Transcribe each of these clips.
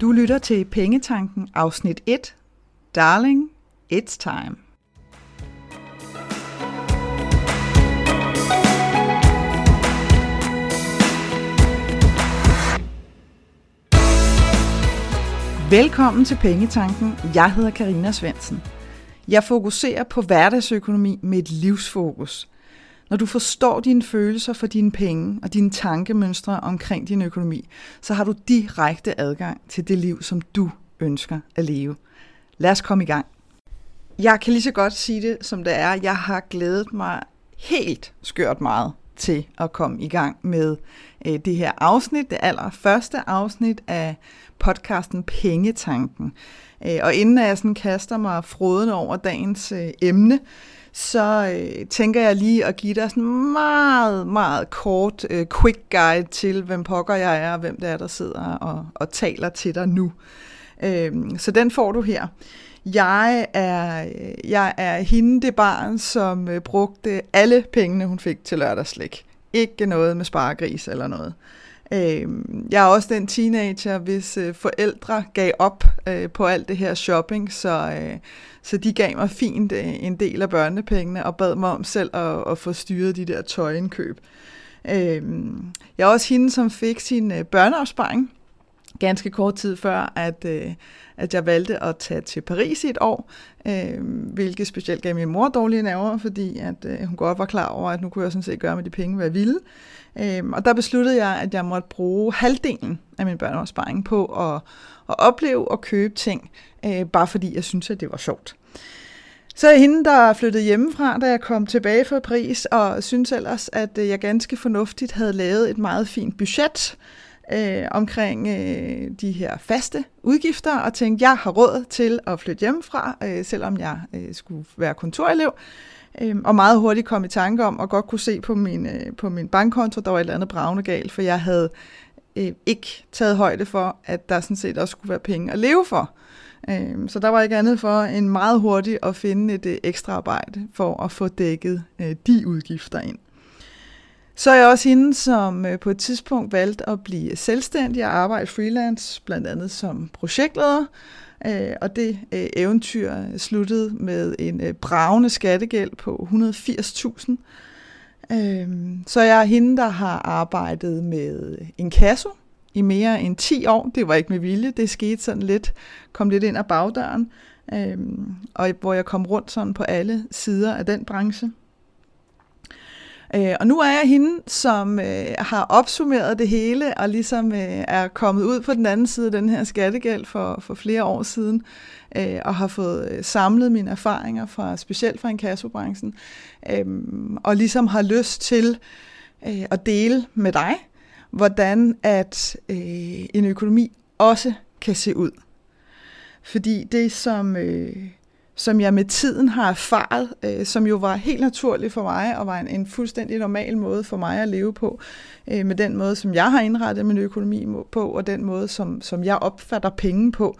Du lytter til Pengetanken afsnit 1. Darling, it's time. Velkommen til Pengetanken. Jeg hedder Karina Svensen. Jeg fokuserer på hverdagsøkonomi med et livsfokus. Når du forstår dine følelser for dine penge og dine tankemønstre omkring din økonomi, så har du direkte adgang til det liv, som du ønsker at leve. Lad os komme i gang. Jeg kan lige så godt sige det, som det er. Jeg har glædet mig helt skørt meget til at komme i gang med øh, det her afsnit, det allerførste afsnit af podcasten Pengetanken. Øh, og inden jeg sådan kaster mig froden over dagens øh, emne, så øh, tænker jeg lige at give dig sådan en meget, meget kort øh, quick guide til, hvem pokker jeg er, og hvem det er, der sidder og, og taler til dig nu. Øh, så den får du her. Jeg er, jeg er hende det barn, som øh, brugte alle pengene, hun fik til lørdagslæg. Ikke noget med sparegris eller noget. Øh, Øhm, jeg er også den teenager, hvis øh, forældre gav op øh, på alt det her shopping, så, øh, så de gav mig fint øh, en del af børnepengene og bad mig om selv at, at få styret de der tøjindkøb. Øh, jeg er også hende, som fik sin øh, børneopsparing ganske kort tid før, at, øh, at jeg valgte at tage til Paris i et år, øh, hvilket specielt gav min mor dårlige nerver, fordi at, øh, hun godt var klar over, at nu kunne jeg sådan set gøre med de penge, hvad jeg ville. Øh, og der besluttede jeg, at jeg måtte bruge halvdelen af min børneopsparing på at, at opleve og købe ting, øh, bare fordi jeg synes, at det var sjovt. Så er hende, der flyttede hjemmefra, da jeg kom tilbage fra Paris, og synes ellers, at øh, jeg ganske fornuftigt havde lavet et meget fint budget, øh, omkring øh, de her faste udgifter, og tænkte, jeg har råd til at flytte hjemmefra, øh, selvom jeg øh, skulle være kontorelev. Øh, og meget hurtigt kom i tanke om, og godt kunne se på min, øh, på min bankkonto, der var et eller andet bravende galt, for jeg havde øh, ikke taget højde for, at der sådan set også skulle være penge at leve for. Øh, så der var ikke andet for en meget hurtigt at finde et øh, ekstra arbejde for at få dækket øh, de udgifter ind. Så er jeg også hende, som øh, på et tidspunkt valgte at blive selvstændig og arbejde freelance, blandt andet som projektleder. Øh, og det øh, eventyr sluttede med en bravende skattegæld på 180.000. Så jeg er hende, der har arbejdet med en kasse i mere end 10 år. Det var ikke med vilje, det skete sådan lidt, kom lidt ind ad bagdøren. Og hvor jeg kom rundt sådan på alle sider af den branche. Øh, og nu er jeg hende, som øh, har opsummeret det hele, og ligesom øh, er kommet ud på den anden side af den her skattegæld for, for flere år siden, øh, og har fået øh, samlet mine erfaringer fra specielt fra inkassobranchen, øh, og ligesom har lyst til øh, at dele med dig, hvordan at øh, en økonomi også kan se ud. Fordi det, som... Øh, som jeg med tiden har erfaret, øh, som jo var helt naturligt for mig, og var en, en fuldstændig normal måde for mig at leve på, øh, med den måde, som jeg har indrettet min økonomi på, og den måde, som, som jeg opfatter penge på.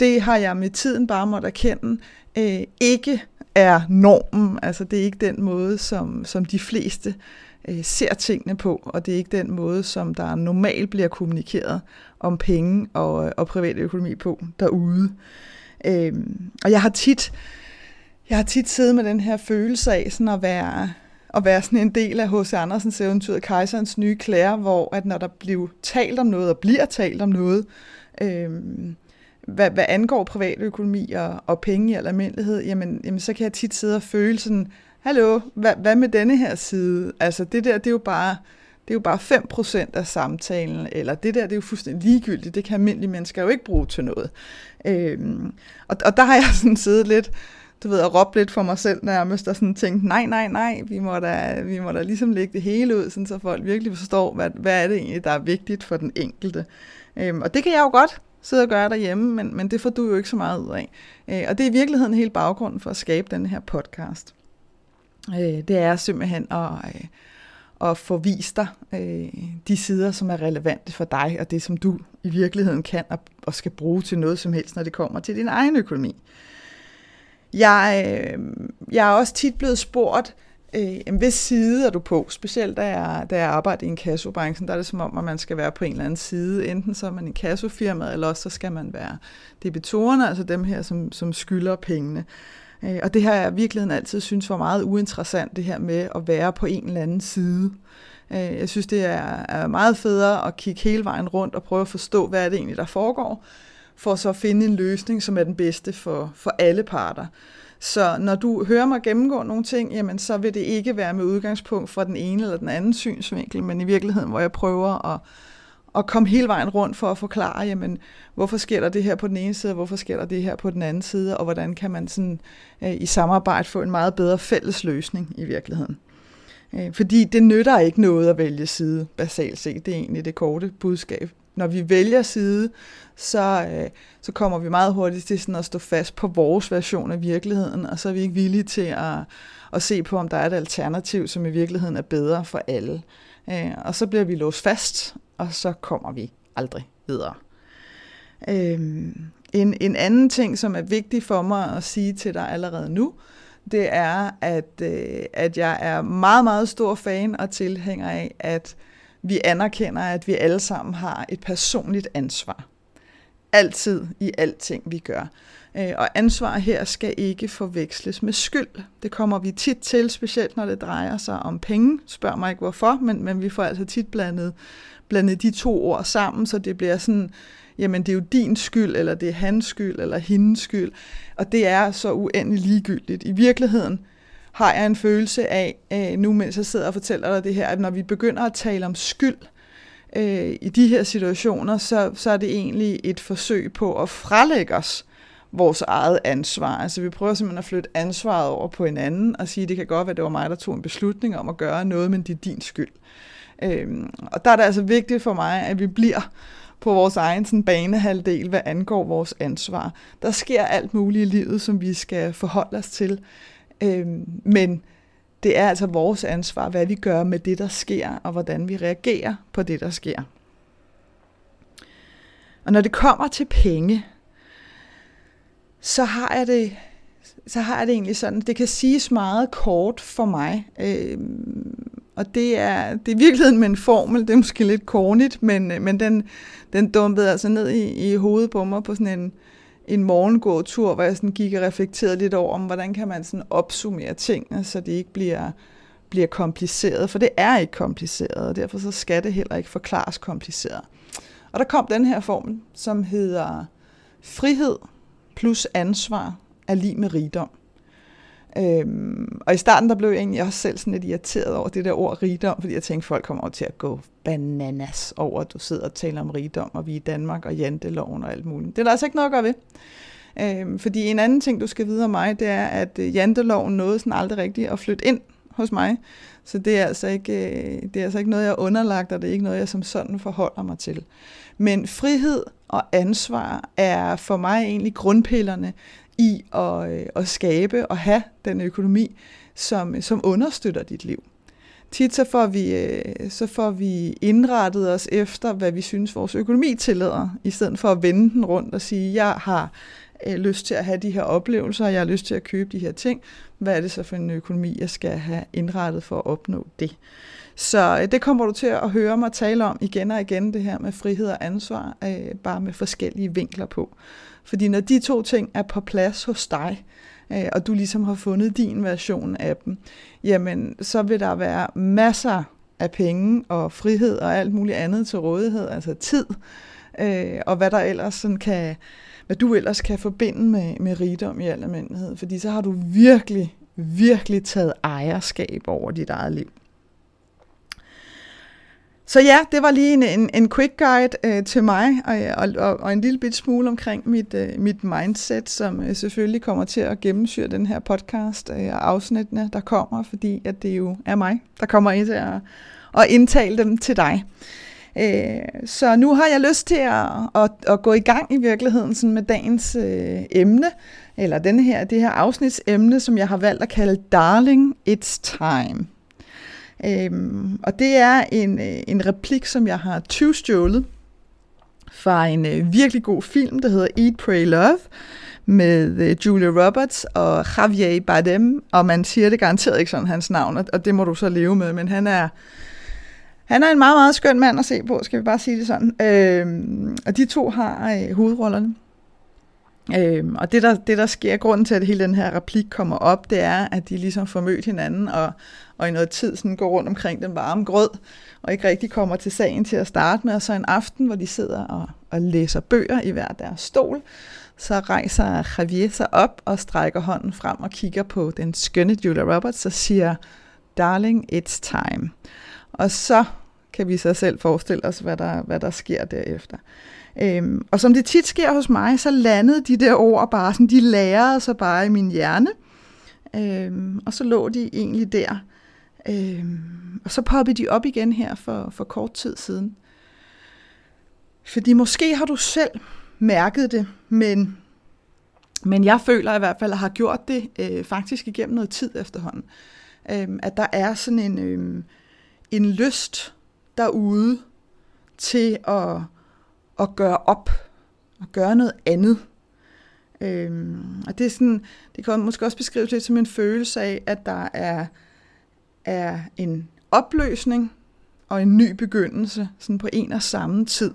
Det har jeg med tiden bare måtte erkende, øh, ikke er normen, altså det er ikke den måde, som, som de fleste øh, ser tingene på, og det er ikke den måde, som der normalt bliver kommunikeret om penge og, og privat økonomi på derude. Øh, og jeg har tit, jeg har tit siddet med den her følelse af sådan at være, at være sådan en del af H.C. Andersens eventyr, Kejserens nye klæder, hvor at når der bliver talt om noget, og bliver talt om noget, øh, hvad, hvad angår privatøkonomi og, og penge i almindelighed, jamen, jamen så kan jeg tit sidde og føle sådan, hallo, hvad, hvad med denne her side? Altså det der, det er jo bare, det er jo bare 5% af samtalen, eller det der, det er jo fuldstændig ligegyldigt, det kan almindelige mennesker jo ikke bruge til noget. Øhm, og, og der har jeg sådan siddet lidt, du ved, og råbt lidt for mig selv nærmest, og sådan tænkt, nej, nej, nej, vi må da, vi må da ligesom lægge det hele ud, sådan så folk virkelig forstår, hvad, hvad er det egentlig, der er vigtigt for den enkelte. Øhm, og det kan jeg jo godt sidde og gøre derhjemme, men, men det får du jo ikke så meget ud af. Øh, og det er i virkeligheden hele baggrunden for at skabe den her podcast. Øh, det er simpelthen at... Øh, og få vist dig øh, de sider, som er relevante for dig, og det, som du i virkeligheden kan og, og skal bruge til noget som helst, når det kommer til din egen økonomi. Jeg, øh, jeg er også tit blevet spurgt, øh, hvis side er du på, specielt da jeg, da jeg arbejder i en kassobranchen, der er det som om, at man skal være på en eller anden side. Enten så er man i kassofirmaet, eller også så skal man være debitorerne, altså dem her, som, som skylder pengene. Øh, Øh, og det har jeg virkeligheden altid synes var meget uinteressant, det her med at være på en eller anden side. Øh, jeg synes, det er, er meget federe at kigge hele vejen rundt og prøve at forstå, hvad er det egentlig, der foregår, for så at finde en løsning, som er den bedste for, for alle parter. Så når du hører mig gennemgå nogle ting, jamen så vil det ikke være med udgangspunkt fra den ene eller den anden synsvinkel, men i virkeligheden, hvor jeg prøver at, og kom hele vejen rundt for at forklare, jamen, hvorfor sker der det her på den ene side, og hvorfor sker der det her på den anden side, og hvordan kan man sådan, øh, i samarbejde få en meget bedre fælles løsning i virkeligheden. Øh, fordi det nytter ikke noget at vælge side, basalt set. Det er egentlig det korte budskab. Når vi vælger side, så, øh, så kommer vi meget hurtigt til sådan at stå fast på vores version af virkeligheden, og så er vi ikke villige til at, at se på, om der er et alternativ, som i virkeligheden er bedre for alle. Øh, og så bliver vi låst fast, og så kommer vi aldrig videre. Øhm, en, en anden ting, som er vigtig for mig at sige til dig allerede nu, det er, at, øh, at jeg er meget, meget stor fan og tilhænger af, at vi anerkender, at vi alle sammen har et personligt ansvar. Altid i alting, vi gør. Øh, og ansvar her skal ikke forveksles med skyld. Det kommer vi tit til, specielt når det drejer sig om penge. Spørg mig ikke hvorfor, men, men vi får altså tit blandet, blandet de to ord sammen, så det bliver sådan, jamen det er jo din skyld, eller det er hans skyld, eller hendes skyld. Og det er så uendelig ligegyldigt. I virkeligheden har jeg en følelse af, øh, nu mens jeg sidder og fortæller dig det her, at når vi begynder at tale om skyld øh, i de her situationer, så, så er det egentlig et forsøg på at frelægge os vores eget ansvar. Altså vi prøver simpelthen at flytte ansvaret over på en anden og sige, det kan godt være, at det var mig, der tog en beslutning om at gøre noget, men det er din skyld. Øhm, og der er det altså vigtigt for mig, at vi bliver på vores egen sådan, banehalvdel, hvad angår vores ansvar. Der sker alt muligt i livet, som vi skal forholde os til. Øhm, men det er altså vores ansvar, hvad vi gør med det, der sker, og hvordan vi reagerer på det, der sker. Og når det kommer til penge, så har jeg det, så har jeg det egentlig sådan, det kan siges meget kort for mig, øh, og det er, det er virkeligheden med en formel, det er måske lidt kornigt, men, øh, men den, den dumpede altså ned i, i hovedet på mig på sådan en, en morgengåtur, hvor jeg sådan gik og reflekterede lidt over, om hvordan kan man sådan opsummere tingene, så det ikke bliver, bliver kompliceret, for det er ikke kompliceret, og derfor så skal det heller ikke forklares kompliceret. Og der kom den her formel, som hedder frihed plus ansvar er lige med rigdom. Øhm, og i starten der blev jeg egentlig også selv sådan lidt irriteret over det der ord rigdom, fordi jeg tænkte, folk kommer over til at gå bananas over, at du sidder og taler om rigdom, og vi er i Danmark, og janteloven og alt muligt. Det er der altså ikke noget at gøre ved. Øhm, fordi en anden ting, du skal vide om mig, det er, at øh, janteloven nåede sådan aldrig rigtigt at flytte ind hos mig. Så det er, altså ikke, øh, det er altså ikke noget, jeg er underlagt, og det er ikke noget, jeg som sådan forholder mig til. Men frihed og ansvar er for mig egentlig grundpillerne i at, øh, at skabe og have den økonomi, som, som understøtter dit liv. Tit så får, vi, øh, så får vi indrettet os efter, hvad vi synes vores økonomi tillader, i stedet for at vende den rundt og sige, jeg har øh, lyst til at have de her oplevelser, jeg har lyst til at købe de her ting. Hvad er det så for en økonomi, jeg skal have indrettet for at opnå det? Så øh, det kommer du til at høre mig tale om igen og igen, det her med frihed og ansvar, øh, bare med forskellige vinkler på. Fordi når de to ting er på plads hos dig, øh, og du ligesom har fundet din version af dem, jamen så vil der være masser af penge og frihed og alt muligt andet til rådighed, altså tid, øh, og hvad der ellers sådan kan, hvad du ellers kan forbinde med, med rigdom i al almindelighed, fordi så har du virkelig, virkelig taget ejerskab over dit eget liv. Så ja, det var lige en, en, en quick guide øh, til mig, og, og, og, en lille bit smule omkring mit, øh, mit mindset, som øh, selvfølgelig kommer til at gennemsyre den her podcast øh, og afsnittene, der kommer, fordi at det jo er mig, der kommer ind til at, at indtale dem til dig. Øh, så nu har jeg lyst til at, at, at gå i gang i virkeligheden sådan med dagens øh, emne, eller den her, det her afsnitsemne, som jeg har valgt at kalde Darling, It's Time. Øhm, og det er en, øh, en replik, som jeg har tyvstjålet fra en øh, virkelig god film, der hedder Eat, Pray, Love, med øh, Julia Roberts og Javier Bardem, og man siger det garanteret ikke sådan hans navn, og det må du så leve med, men han er han er en meget, meget skøn mand at se på, skal vi bare sige det sådan. Øh, og de to har øh, hovedrollerne. Øhm, og det der, det, der sker, grunden til, at hele den her replik kommer op, det er, at de ligesom får mødt hinanden, og, og i noget tid sådan går rundt omkring den varme grød, og ikke rigtig kommer til sagen til at starte med. Og så en aften, hvor de sidder og, og læser bøger i hver deres stol, så rejser Javier sig op og strækker hånden frem og kigger på den skønne Julia Roberts og siger, Darling, it's time. Og så kan vi så selv forestille os, hvad der, hvad der sker derefter. Øhm, og som det tit sker hos mig, så landede de der ord bare sådan, de lærede sig bare i min hjerne. Øhm, og så lå de egentlig der. Øhm, og så poppede de op igen her for, for kort tid siden. Fordi måske har du selv mærket det, men, men jeg føler i hvert fald, at har gjort det øh, faktisk igennem noget tid efterhånden. Øhm, at der er sådan en, øhm, en lyst derude til at at gøre op og gøre noget andet. Øhm, og det er sådan, det kan måske også beskrives lidt som en følelse af, at der er, er en opløsning og en ny begyndelse sådan på en og samme tid.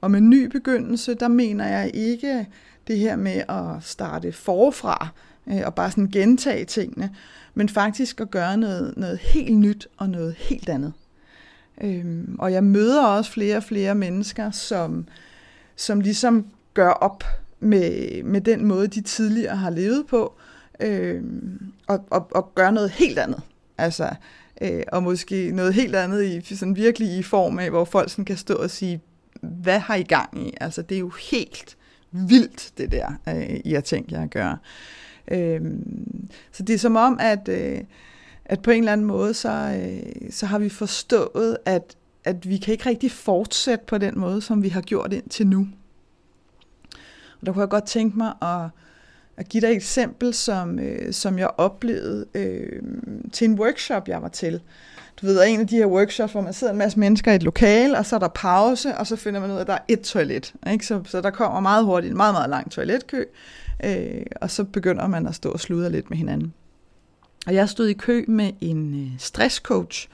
Og med ny begyndelse, der mener jeg ikke det her med at starte forfra øh, og bare sådan gentage tingene, men faktisk at gøre noget, noget helt nyt og noget helt andet. Øhm, og jeg møder også flere og flere mennesker, som, som ligesom gør op med, med den måde, de tidligere har levet på, øhm, og, og, og gør noget helt andet. Altså, øh, og måske noget helt andet i sådan virkelig i form af, hvor folk sådan kan stå og sige, hvad har I gang i? Altså, det er jo helt vildt, det der, øh, I har tænkt jer at gøre. Øhm, så det er som om, at... Øh, at på en eller anden måde, så, øh, så har vi forstået, at, at vi kan ikke rigtig fortsætte på den måde, som vi har gjort indtil nu. Og der kunne jeg godt tænke mig at, at give dig et eksempel, som, øh, som jeg oplevede øh, til en workshop, jeg var til. Du ved, en af de her workshops, hvor man sidder en masse mennesker i et lokal, og så er der pause, og så finder man ud af, at der er et toilet. Ikke? Så, så der kommer meget hurtigt en meget, meget lang toiletkø, øh, og så begynder man at stå og sludre lidt med hinanden. Og jeg stod i kø med en øh, stresscoach,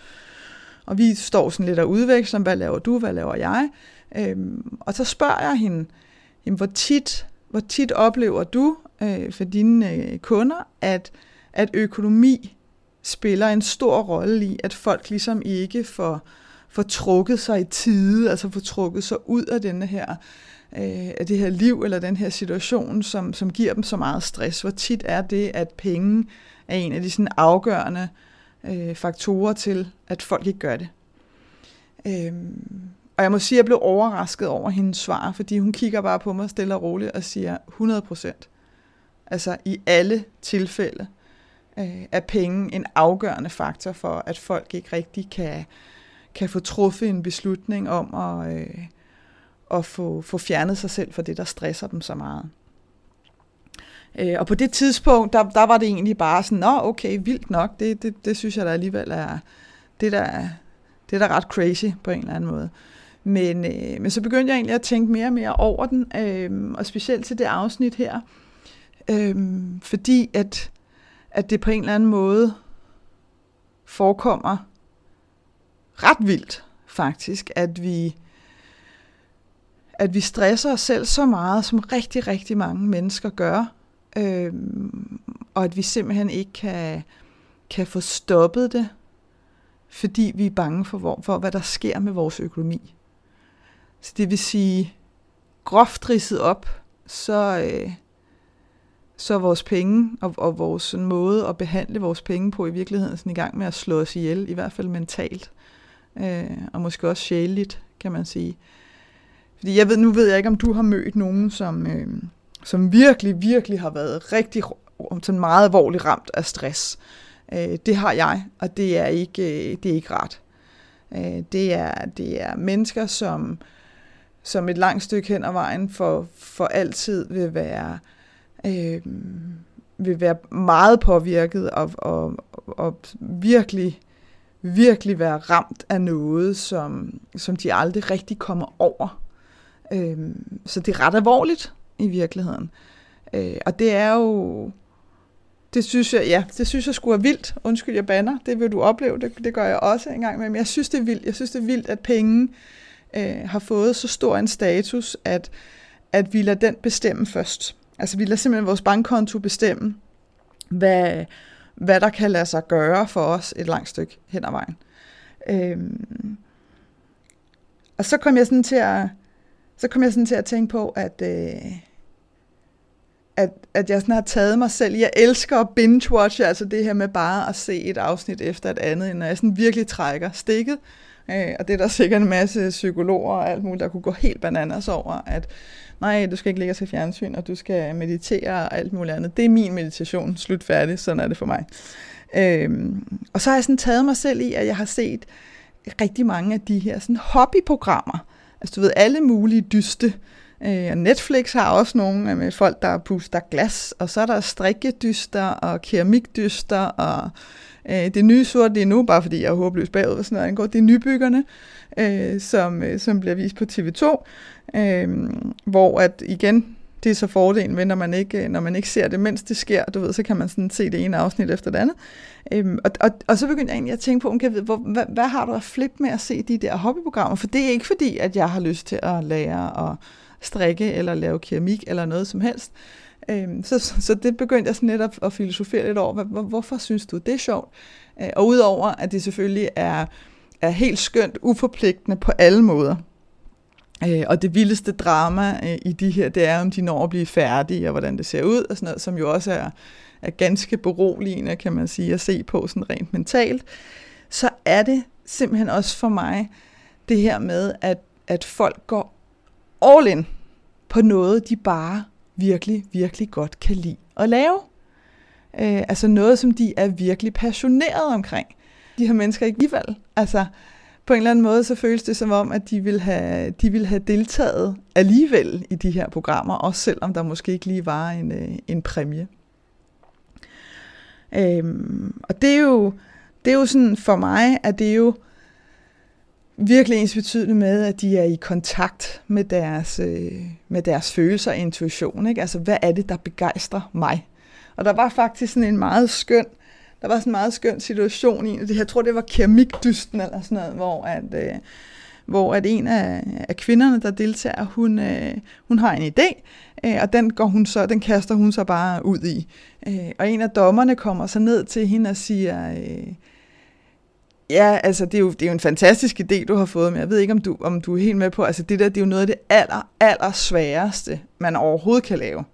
og vi står sådan lidt og udveksler, hvad laver du, hvad laver jeg? Øhm, og så spørger jeg hende, jamen, hvor, tit, hvor tit oplever du øh, for dine øh, kunder, at, at økonomi spiller en stor rolle i, at folk ligesom ikke får, får trukket sig i tide, altså får trukket sig ud af denne her øh, af det her liv eller den her situation, som, som giver dem så meget stress. Hvor tit er det, at penge er en af de sådan afgørende øh, faktorer til, at folk ikke gør det. Øhm, og jeg må sige, at jeg blev overrasket over hendes svar, fordi hun kigger bare på mig stille og roligt og siger 100 procent. Altså i alle tilfælde øh, er penge en afgørende faktor for, at folk ikke rigtig kan, kan få truffet en beslutning om at, øh, at få, få fjernet sig selv fra det, der stresser dem så meget. Øh, og på det tidspunkt, der, der var det egentlig bare sådan, nå okay, vildt nok, det, det, det synes jeg da alligevel er, det der, det er da ret crazy på en eller anden måde. Men, øh, men så begyndte jeg egentlig at tænke mere og mere over den, øh, og specielt til det afsnit her, øh, fordi at, at det på en eller anden måde forekommer ret vildt faktisk, at vi at vi stresser os selv så meget, som rigtig, rigtig mange mennesker gør, øh, og at vi simpelthen ikke kan, kan få stoppet det, fordi vi er bange for, hvor, for, hvad der sker med vores økonomi. Så det vil sige, groft ridset op, så, øh, så er vores penge og, og vores sådan, måde at behandle vores penge på i virkeligheden sådan i gang med at slå os ihjel, i hvert fald mentalt, øh, og måske også sjældent, kan man sige. Fordi jeg ved, nu ved jeg ikke, om du har mødt nogen, som, øh, som virkelig, virkelig har været rigtig sådan meget alvorligt ramt af stress. Øh, det har jeg, og det er ikke, øh, det er ikke rart. Øh, det, er, det er mennesker, som, som et langt stykke hen ad vejen for, for altid vil være, øh, vil være meget påvirket og, og, og virkelig, virkelig være ramt af noget, som, som de aldrig rigtig kommer over Øh, så det er ret alvorligt i virkeligheden. Øh, og det er jo, det synes jeg, ja, det synes jeg skulle er vildt. Undskyld, jeg banner. Det vil du opleve. Det, det gør jeg også en gang med. Men jeg synes, det er vildt. Jeg synes, det er vildt, at penge øh, har fået så stor en status, at, at vi lader den bestemme først. Altså, vi lader simpelthen vores bankkonto bestemme, hvad, hvad der kan lade sig gøre for os et langt stykke hen ad vejen. Øhm, og så kom jeg sådan til at, så kom jeg sådan til at tænke på, at, øh, at, at jeg sådan har taget mig selv. Jeg elsker at binge-watche, altså det her med bare at se et afsnit efter et andet, når jeg sådan virkelig trækker stikket. Øh, og det er der sikkert en masse psykologer og alt muligt, der kunne gå helt bananas over, at nej, du skal ikke ligge til fjernsyn, og du skal meditere og alt muligt andet. Det er min meditation, slut færdig, sådan er det for mig. Øhm, og så har jeg sådan taget mig selv i, at jeg har set rigtig mange af de her sådan hobbyprogrammer. Altså du ved, alle mulige dyste. Øh, Netflix har også nogle øh, med folk, der puster glas, og så er der strikkedyster og keramikdyster, og øh, det nye sort det er nu, bare fordi jeg er håbløst bagud, og sådan noget angår, det er nybyggerne, øh, som, øh, som bliver vist på TV2, øh, hvor at igen, det er så fordelen ved, når man ikke, øh, når man ikke ser det, mens det sker, du ved, så kan man sådan se det ene afsnit efter det andet. Øhm, og, og, og så begyndte jeg egentlig at tænke på, om kan vide, hvor, hvad, hvad har du at flippe med at se de der hobbyprogrammer? For det er ikke fordi, at jeg har lyst til at lære at strikke eller lave keramik eller noget som helst. Øhm, så, så det begyndte jeg sådan lidt at, at filosofere lidt over, hvor, hvorfor synes du, det er sjovt? Øh, og udover, at det selvfølgelig er, er helt skønt, uforpligtende på alle måder, Øh, og det vildeste drama øh, i de her, det er, om de når at blive færdige, og hvordan det ser ud, og sådan noget, som jo også er, er ganske beroligende, kan man sige, at se på sådan rent mentalt. Så er det simpelthen også for mig det her med, at, at folk går all in på noget, de bare virkelig, virkelig godt kan lide at lave. Øh, altså noget, som de er virkelig passionerede omkring. De her mennesker ikke alligevel. Altså, på en eller anden måde, så føles det som om, at de vil have, de vil have deltaget alligevel i de her programmer, også selvom der måske ikke lige var en, øh, en præmie. Øhm, og det er, jo, det er jo sådan, for mig, at det er jo virkelig ens betydende med, at de er i kontakt med deres, øh, med deres følelser og intuition. Ikke? Altså, hvad er det, der begejstrer mig? Og der var faktisk sådan en meget skøn der var sådan en meget skøn situation i det. Jeg tror, det var keramikdysten eller sådan noget, hvor at, øh, hvor at en af, af kvinderne, der deltager, hun, øh, hun har en idé, øh, og den, går hun så, den kaster hun så bare ud i. Øh, og en af dommerne kommer så ned til hende og siger, øh, ja, altså det er, jo, det er jo en fantastisk idé, du har fået, men jeg ved ikke, om du, om du er helt med på, altså det der, det er jo noget af det aller, aller sværeste, man overhovedet kan lave.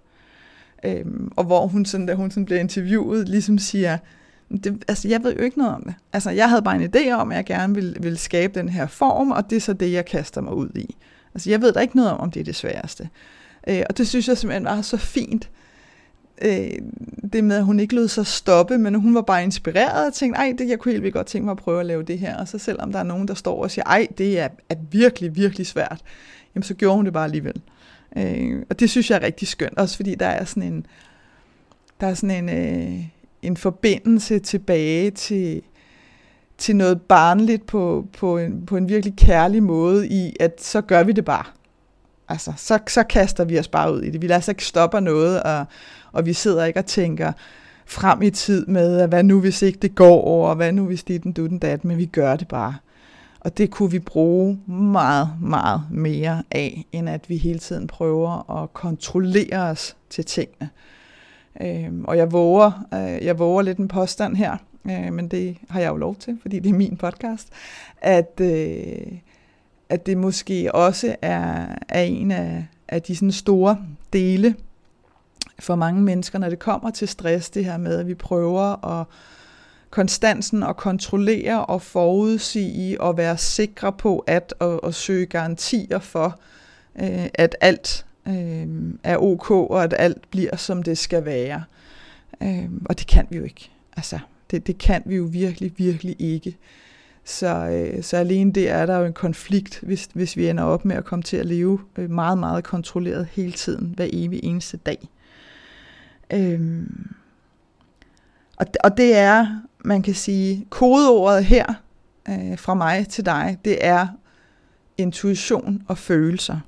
Øhm, og hvor hun, sådan, da hun sådan bliver interviewet, ligesom siger, det, altså, jeg ved jo ikke noget om det. Altså, jeg havde bare en idé om, at jeg gerne ville, ville skabe den her form, og det er så det, jeg kaster mig ud i. Altså, jeg ved da ikke noget om, om det er det sværeste. Øh, og det synes jeg simpelthen var så fint. Øh, det med, at hun ikke lød sig stoppe, men hun var bare inspireret og tænkte, ej, det, jeg kunne helt vildt godt tænke mig at prøve at lave det her. Og så selvom der er nogen, der står og siger, ej, det er, er virkelig, virkelig svært, jamen så gjorde hun det bare alligevel. Øh, og det synes jeg er rigtig skønt, også fordi der er sådan en, der er sådan en, øh, en forbindelse tilbage til, til noget barnligt på, på, en, på en virkelig kærlig måde i, at så gør vi det bare. Altså, så, så kaster vi os bare ud i det. Vi lader os ikke stoppe noget, og, og vi sidder ikke og tænker frem i tid med, at hvad nu hvis ikke det går over, og hvad nu hvis det er den dutten dat, men vi gør det bare. Og det kunne vi bruge meget, meget mere af, end at vi hele tiden prøver at kontrollere os til tingene. Øh, og jeg våger, øh, jeg våger lidt en påstand her, øh, men det har jeg jo lov til, fordi det er min podcast, at, øh, at det måske også er, er en af, af de sådan store dele for mange mennesker, når det kommer til stress, det her med, at vi prøver at konstansen at kontrollere og forudsige og være sikre på at og, og søge garantier for, øh, at alt øh, er ok, og at alt bliver, som det skal være. Øh, og det kan vi jo ikke. Altså, det, det kan vi jo virkelig, virkelig ikke. Så, øh, så alene det er der jo en konflikt, hvis, hvis vi ender op med at komme til at leve øh, meget, meget kontrolleret hele tiden, hver evig eneste dag. Øh, og, og det er, man kan sige, kodeordet her øh, fra mig til dig, det er intuition og følelser.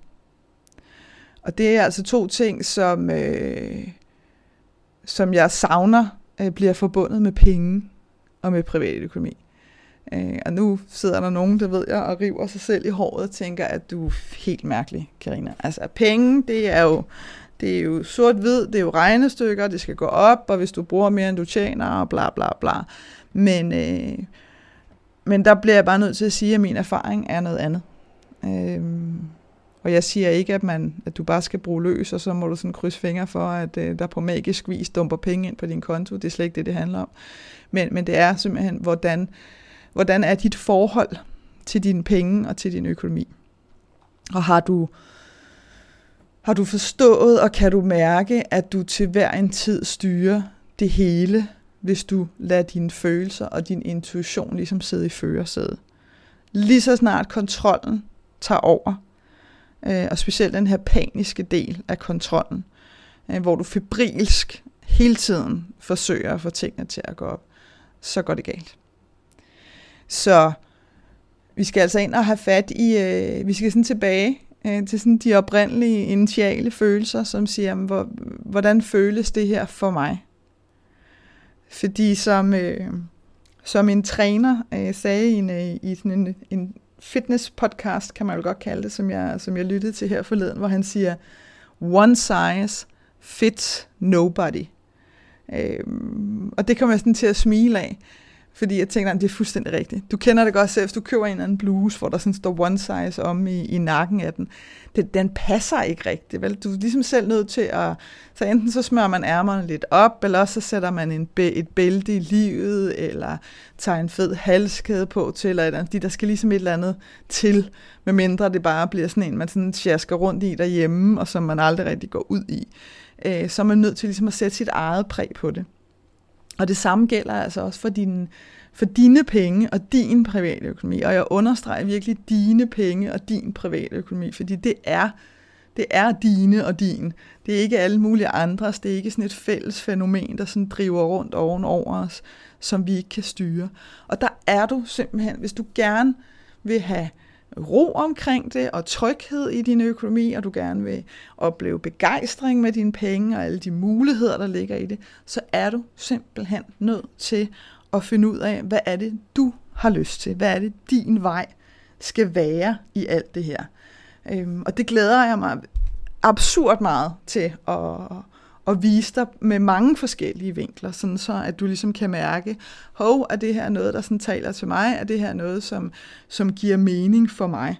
Og det er altså to ting, som, øh, som jeg savner øh, bliver forbundet med penge og med privatøkonomi. Øh, og nu sidder der nogen, der ved jeg, og river sig selv i håret og tænker, at du er helt mærkelig, Karina. Altså penge, det er jo det er jo sort-hvid, det er jo regnestykker, det skal gå op, og hvis du bruger mere, end du tjener, og bla bla bla. Men, øh, men der bliver jeg bare nødt til at sige, at min erfaring er noget andet. Øh, og jeg siger ikke, at, man, at du bare skal bruge løs, og så må du sådan krydse fingre for, at øh, der på magisk vis dumper penge ind på din konto. Det er slet ikke det, det handler om. Men, men det er simpelthen, hvordan, hvordan er dit forhold til dine penge og til din økonomi. Og har du, har du forstået, og kan du mærke, at du til hver en tid styrer det hele, hvis du lader dine følelser og din intuition ligesom sidde i førersædet? Lige så snart kontrollen tager over, øh, og specielt den her paniske del af kontrollen, øh, hvor du febrilsk hele tiden forsøger at få tingene til at gå op, så går det galt. Så vi skal altså ind og have fat i, øh, vi skal sådan tilbage øh, til sådan de oprindelige initiale følelser, som siger, hvor, hvordan føles det her for mig? Fordi som, øh, som en træner øh, sagde i, en, øh, i sådan en, en fitness podcast, kan man jo godt kalde det, som jeg, som jeg lyttede til her forleden, hvor han siger, one size fits nobody. Øhm, og det kommer jeg sådan til at smile af. Fordi jeg tænker, at det er fuldstændig rigtigt. Du kender det godt selv, hvis du køber en eller anden bluse, hvor der sådan står one size om i, i nakken af den. Det, den passer ikke rigtigt, vel? Du er ligesom selv nødt til at... Så enten så smører man ærmerne lidt op, eller også så sætter man en, et bælte i livet, eller tager en fed halskæde på til, eller andet. De, der skal ligesom et eller andet til, medmindre det bare bliver sådan en, man sådan sjasker rundt i derhjemme, og som man aldrig rigtig går ud i. Øh, så er man nødt til ligesom at sætte sit eget præg på det. Og det samme gælder altså også for, din, for dine penge og din private økonomi. Og jeg understreger virkelig dine penge og din private økonomi, fordi det er, det er dine og din. Det er ikke alle mulige andres. Det er ikke sådan et fælles fænomen, der sådan driver rundt oven over os, som vi ikke kan styre. Og der er du simpelthen, hvis du gerne vil have ro omkring det, og tryghed i din økonomi, og du gerne vil opleve begejstring med dine penge, og alle de muligheder, der ligger i det, så er du simpelthen nødt til at finde ud af, hvad er det, du har lyst til? Hvad er det, din vej skal være i alt det her? Øhm, og det glæder jeg mig absurd meget til at, og vise dig med mange forskellige vinkler, sådan så at du ligesom kan mærke, hov, er det her noget, der sådan taler til mig? Er det her noget, som, som giver mening for mig?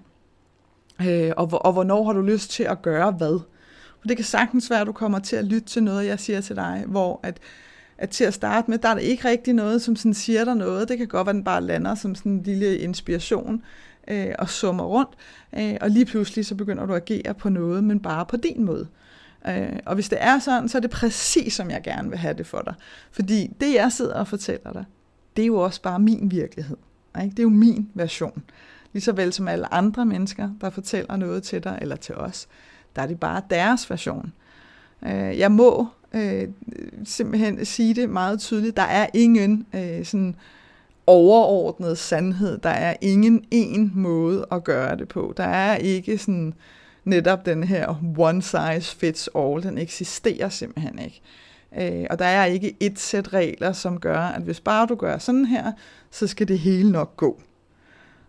Øh, og, og hvornår har du lyst til at gøre hvad? For det kan sagtens være, at du kommer til at lytte til noget, jeg siger til dig, hvor at, at til at starte med, der er der ikke rigtig noget, som sådan siger dig noget. Det kan godt være, at den bare lander som sådan en lille inspiration øh, og summer rundt. Øh, og lige pludselig så begynder du at agere på noget, men bare på din måde. Øh, og hvis det er sådan, så er det præcis, som jeg gerne vil have det for dig. Fordi det, jeg sidder og fortæller dig, det er jo også bare min virkelighed. Ikke? Det er jo min version. Ligeså vel som alle andre mennesker, der fortæller noget til dig eller til os, der er det bare deres version. Øh, jeg må øh, simpelthen sige det meget tydeligt. Der er ingen øh, sådan overordnet sandhed. Der er ingen en måde at gøre det på. Der er ikke sådan netop den her one size fits all, den eksisterer simpelthen ikke. Øh, og der er ikke et sæt regler, som gør, at hvis bare du gør sådan her, så skal det hele nok gå.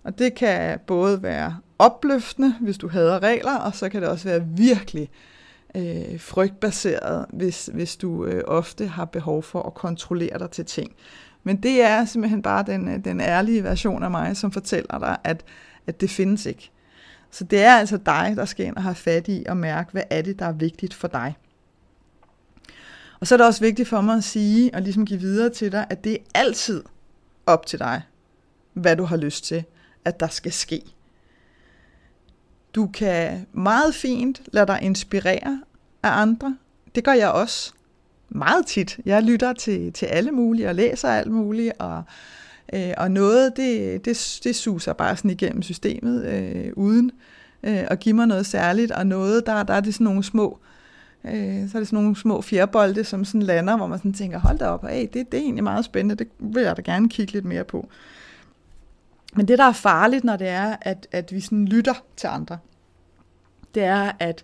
Og det kan både være opløftende, hvis du hader regler, og så kan det også være virkelig øh, frygtbaseret, hvis, hvis du øh, ofte har behov for at kontrollere dig til ting. Men det er simpelthen bare den, øh, den ærlige version af mig, som fortæller dig, at, at det findes ikke. Så det er altså dig, der skal ind og have fat i og mærke, hvad er det, der er vigtigt for dig. Og så er det også vigtigt for mig at sige, og ligesom give videre til dig, at det er altid op til dig, hvad du har lyst til, at der skal ske. Du kan meget fint lade dig inspirere af andre. Det gør jeg også meget tit. Jeg lytter til, til alle mulige og læser alt muligt, og Øh, og noget, det, det, det suser bare sådan igennem systemet, øh, uden øh, at give mig noget særligt, og noget, der, der er det sådan nogle små, øh, så er det sådan nogle små fjerbolde, som sådan lander, hvor man sådan tænker, hold da op, hey, det, det er egentlig meget spændende, det vil jeg da gerne kigge lidt mere på. Men det, der er farligt, når det er, at, at vi sådan lytter til andre, det er, at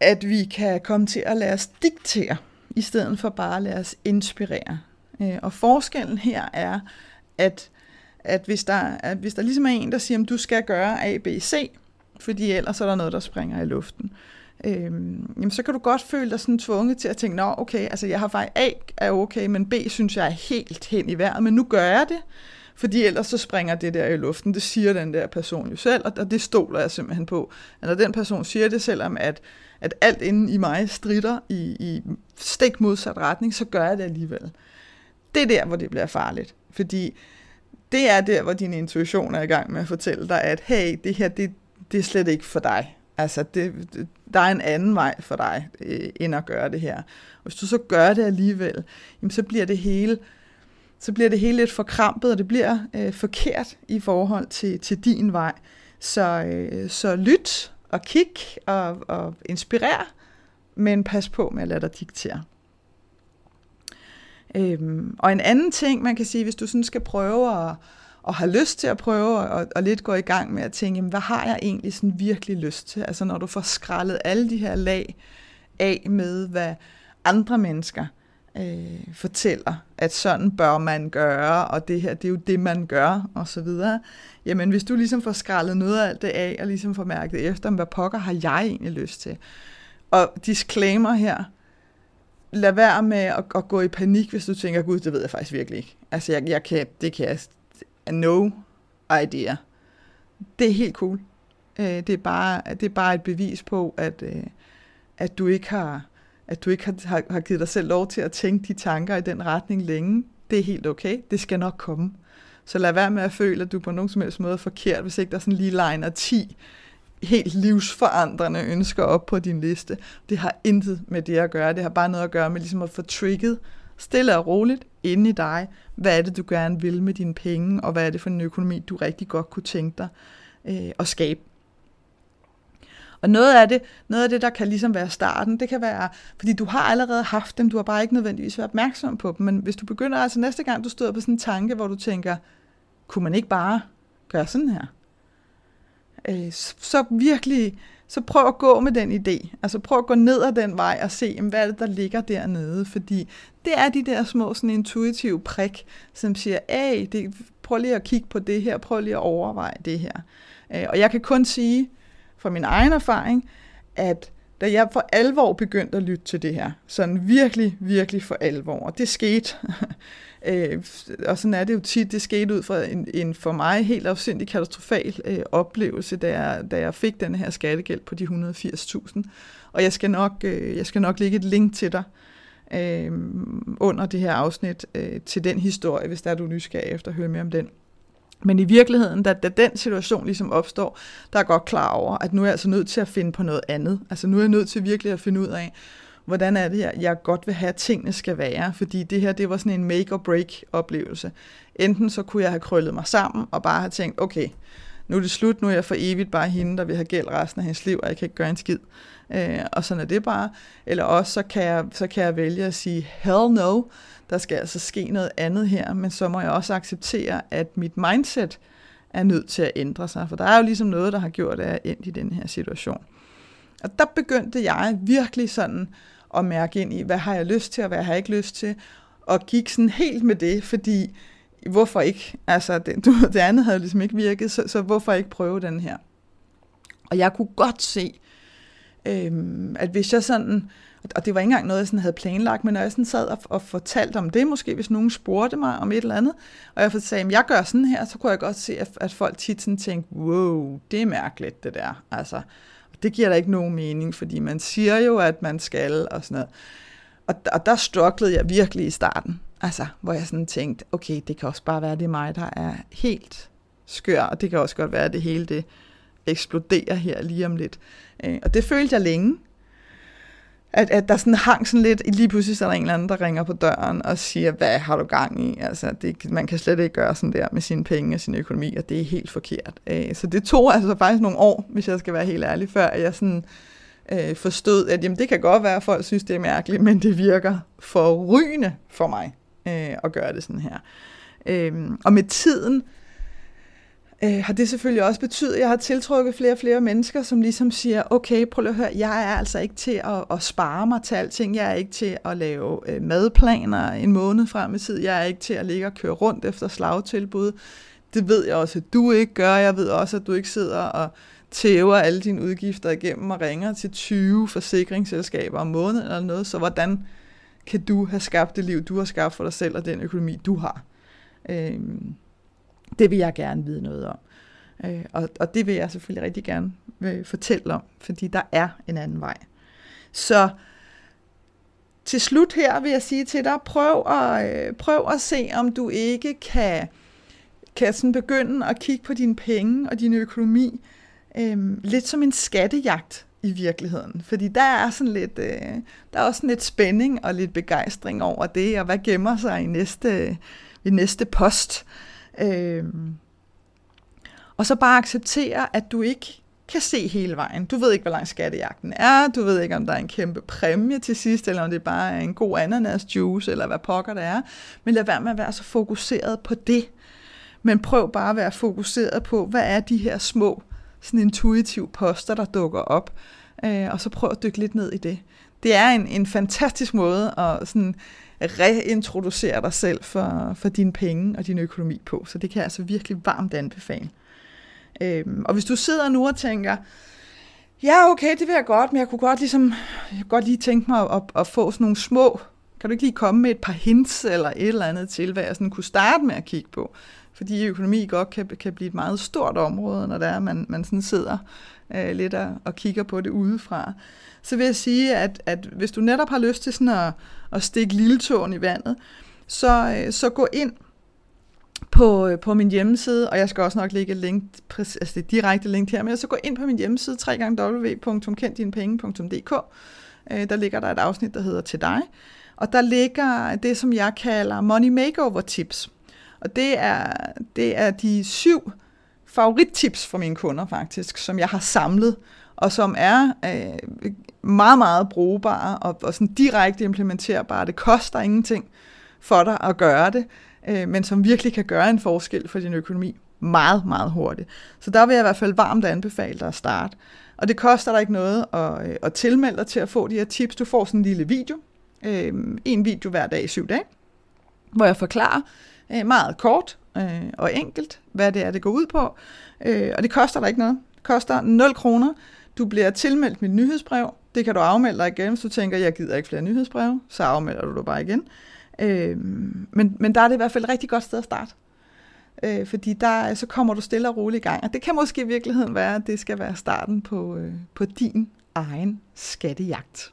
at vi kan komme til at lade os diktere, i stedet for bare at lade os inspirere. Øh, og forskellen her er, at, at, hvis der, at hvis der ligesom er en, der siger, at du skal gøre A, B, C, fordi ellers er der noget, der springer i luften, øh, jamen så kan du godt føle dig sådan tvunget til at tænke, nå okay, altså jeg har faktisk A er okay, men B synes jeg er helt hen i vejret, men nu gør jeg det, fordi ellers så springer det der i luften. Det siger den der person jo selv, og det stoler jeg simpelthen på. At når den person siger det, selvom at, at alt inden i mig strider i, i stik modsat retning, så gør jeg det alligevel. Det er der, hvor det bliver farligt. Fordi det er der, hvor din intuition er i gang med at fortælle dig, at hey, det her, det, det er slet ikke for dig. Altså, det, der er en anden vej for dig, øh, end at gøre det her. Og hvis du så gør det alligevel, jamen, så bliver det hele så bliver det hele lidt forkrampet, og det bliver øh, forkert i forhold til, til din vej. Så, øh, så lyt og kig og, og inspirer, men pas på med at lade dig diktere. Øhm, og en anden ting, man kan sige, hvis du sådan skal prøve at, og har lyst til at prøve og, og lidt gå i gang med at tænke, jamen, hvad har jeg egentlig sådan virkelig lyst til? Altså når du får skrællet alle de her lag af med, hvad andre mennesker øh, fortæller, at sådan bør man gøre, og det her, det er jo det, man gør, og så videre. Jamen, hvis du ligesom får skrællet noget af alt det af, og ligesom får mærket efter, hvad pokker har jeg egentlig lyst til? Og disclaimer her, lad være med at, at gå i panik, hvis du tænker, gud, det ved jeg faktisk virkelig ikke. Altså, jeg, jeg kan, det kan jeg, no idea. Det er helt cool. Øh, det, er bare, det er bare et bevis på, at, øh, at du ikke har at du ikke har, har givet dig selv lov til at tænke de tanker i den retning længe. Det er helt okay. Det skal nok komme. Så lad være med at føle, at du på nogen som helst måde er forkert, hvis ikke der sådan lige liner 10 helt livsforandrende ønsker op på din liste. Det har intet med det at gøre. Det har bare noget at gøre med ligesom at få trigget stille og roligt inde i dig. Hvad er det, du gerne vil med dine penge, og hvad er det for en økonomi, du rigtig godt kunne tænke dig øh, at skabe. Og noget af, det, noget af det, der kan ligesom være starten, det kan være, fordi du har allerede haft dem, du har bare ikke nødvendigvis været opmærksom på dem, men hvis du begynder altså næste gang, du støder på sådan en tanke, hvor du tænker, kunne man ikke bare gøre sådan her? Øh, så virkelig, så prøv at gå med den idé. Altså prøv at gå ned ad den vej og se, hvad er det, der ligger dernede. Fordi det er de der små sådan intuitive prik, som siger, hey, det, prøv lige at kigge på det her, prøv lige at overveje det her. Øh, og jeg kan kun sige, fra min egen erfaring, at da jeg for alvor begyndte at lytte til det her, sådan virkelig, virkelig for alvor, og det skete, øh, og sådan er det jo tit, det skete ud fra en, en for mig helt afsindig katastrofal øh, oplevelse, da jeg, da jeg fik den her skattegæld på de 180.000. Og jeg skal, nok, øh, jeg skal nok lægge et link til dig øh, under det her afsnit øh, til den historie, hvis der er du nysgerrig efter at høre mere om den. Men i virkeligheden, da, da den situation ligesom opstår, der er godt klar over, at nu er jeg altså nødt til at finde på noget andet. Altså nu er jeg nødt til virkelig at finde ud af, hvordan er det, jeg, jeg godt vil have, at tingene skal være. Fordi det her, det var sådan en make or break oplevelse. Enten så kunne jeg have krøllet mig sammen og bare have tænkt, okay, nu er det slut, nu er jeg for evigt bare hende, der vil have gæld resten af hendes liv, og jeg kan ikke gøre en skid. Øh, og sådan er det bare. Eller også så kan, jeg, så kan jeg vælge at sige, hell no, der skal altså ske noget andet her, men så må jeg også acceptere, at mit mindset er nødt til at ændre sig, for der er jo ligesom noget, der har gjort, at jeg er endt i den her situation. Og der begyndte jeg virkelig sådan at mærke ind i, hvad har jeg lyst til, og hvad har jeg ikke lyst til, og gik sådan helt med det, fordi hvorfor ikke? Altså, det, du, det andet havde ligesom ikke virket, så, så hvorfor ikke prøve den her? Og jeg kunne godt se, øhm, at hvis jeg sådan og det var ikke engang noget, jeg sådan havde planlagt, men når jeg sådan sad og, og fortalte om det, måske hvis nogen spurgte mig om et eller andet, og jeg sagde, at jeg gør sådan her, så kunne jeg godt se, at, at folk tit sådan tænkte, wow, det er mærkeligt det der. Altså, det giver da ikke nogen mening, fordi man siger jo, at man skal, og sådan noget. Og, og der strugglede jeg virkelig i starten. Altså, hvor jeg sådan tænkte, okay, det kan også bare være, det er mig, der er helt skør, og det kan også godt være, at det hele det eksploderer her lige om lidt. Øh, og det følte jeg længe, at, at der sådan hang sådan lidt, lige pludselig så er der en eller anden, der ringer på døren og siger, hvad har du gang i? Altså, det, man kan slet ikke gøre sådan der med sine penge og sin økonomi, og det er helt forkert. Øh, så det tog altså faktisk nogle år, hvis jeg skal være helt ærlig, før jeg sådan øh, forstod, at jamen, det kan godt være, at folk synes, det er mærkeligt, men det virker forrygende for mig øh, at gøre det sådan her. Øh, og med tiden, øh, Øh, har det selvfølgelig også betydet, at jeg har tiltrukket flere og flere mennesker, som ligesom siger, okay, prøv at høre, jeg er altså ikke til at, at spare mig til alting, jeg er ikke til at lave øh, madplaner en måned frem i tid, jeg er ikke til at ligge og køre rundt efter slagtilbud. Det ved jeg også, at du ikke gør. Jeg ved også, at du ikke sidder og tæver alle dine udgifter igennem og ringer til 20 forsikringsselskaber om måneden eller noget. Så hvordan kan du have skabt det liv, du har skabt for dig selv og den økonomi, du har? Øh, det vil jeg gerne vide noget om. Øh, og, og det vil jeg selvfølgelig rigtig gerne øh, fortælle om, fordi der er en anden vej. Så til slut her vil jeg sige til dig, prøv at, øh, prøv at se, om du ikke kan, kan sådan begynde at kigge på dine penge og din økonomi øh, lidt som en skattejagt i virkeligheden. Fordi der er sådan lidt, øh, der er også sådan lidt spænding og lidt begejstring over det, og hvad gemmer sig i næste, øh, i næste post. Øh, Øhm, og så bare acceptere, at du ikke kan se hele vejen. Du ved ikke, hvor lang skattejagten er, du ved ikke, om der er en kæmpe præmie til sidst, eller om det bare er en god ananasjuice, eller hvad pokker det er. Men lad være med at være så fokuseret på det. Men prøv bare at være fokuseret på, hvad er de her små, sådan intuitive poster, der dukker op. Øh, og så prøv at dykke lidt ned i det. Det er en, en fantastisk måde at sådan reintroducere dig selv for, for dine penge og din økonomi på. Så det kan jeg altså virkelig varmt anbefale. Øhm, og hvis du sidder nu og tænker, ja okay, det vil jeg godt, men jeg kunne godt, ligesom, jeg kunne godt lige tænke mig at, at, at få sådan nogle små, kan du ikke lige komme med et par hints eller et eller andet til, hvad jeg sådan kunne starte med at kigge på? Fordi økonomi godt kan, kan blive et meget stort område, når det er, man, man sådan sidder øh, lidt og, og kigger på det udefra. Så vil jeg sige, at, at hvis du netop har lyst til sådan at, at stikke lilletåen i vandet, så, øh, så gå ind på, øh, på min hjemmeside, og jeg skal også nok lægge et link, altså det direkte link her, men så gå ind på min hjemmeside, www.kenddinepenge.dk. Øh, der ligger der et afsnit, der hedder Til dig, og der ligger det, som jeg kalder Money Makeover Tips. Og det er, det er de syv favorittips fra mine kunder faktisk, som jeg har samlet, og som er øh, meget, meget brugbare og, og sådan direkte implementerbare. Det koster ingenting for dig at gøre det øh, men som virkelig kan gøre en forskel for din økonomi meget, meget hurtigt. Så der vil jeg i hvert fald varmt anbefale dig at starte. Og det koster dig ikke noget at, øh, at tilmelde dig til at få de her tips. Du får sådan en lille video, øh, en video hver dag i syv dage, hvor jeg forklarer øh, meget kort øh, og enkelt, hvad det er, det går ud på. Øh, og det koster dig ikke noget. Det koster 0 kroner. Du bliver tilmeldt mit nyhedsbrev. Det kan du afmelde dig igen, hvis du tænker, jeg gider ikke flere nyhedsbreve. Så afmelder du dig bare igen. Øh, men, men der er det i hvert fald et rigtig godt sted at starte. Øh, fordi der, så kommer du stille og roligt i gang. Og det kan måske i virkeligheden være, at det skal være starten på, øh, på din egen skattejagt.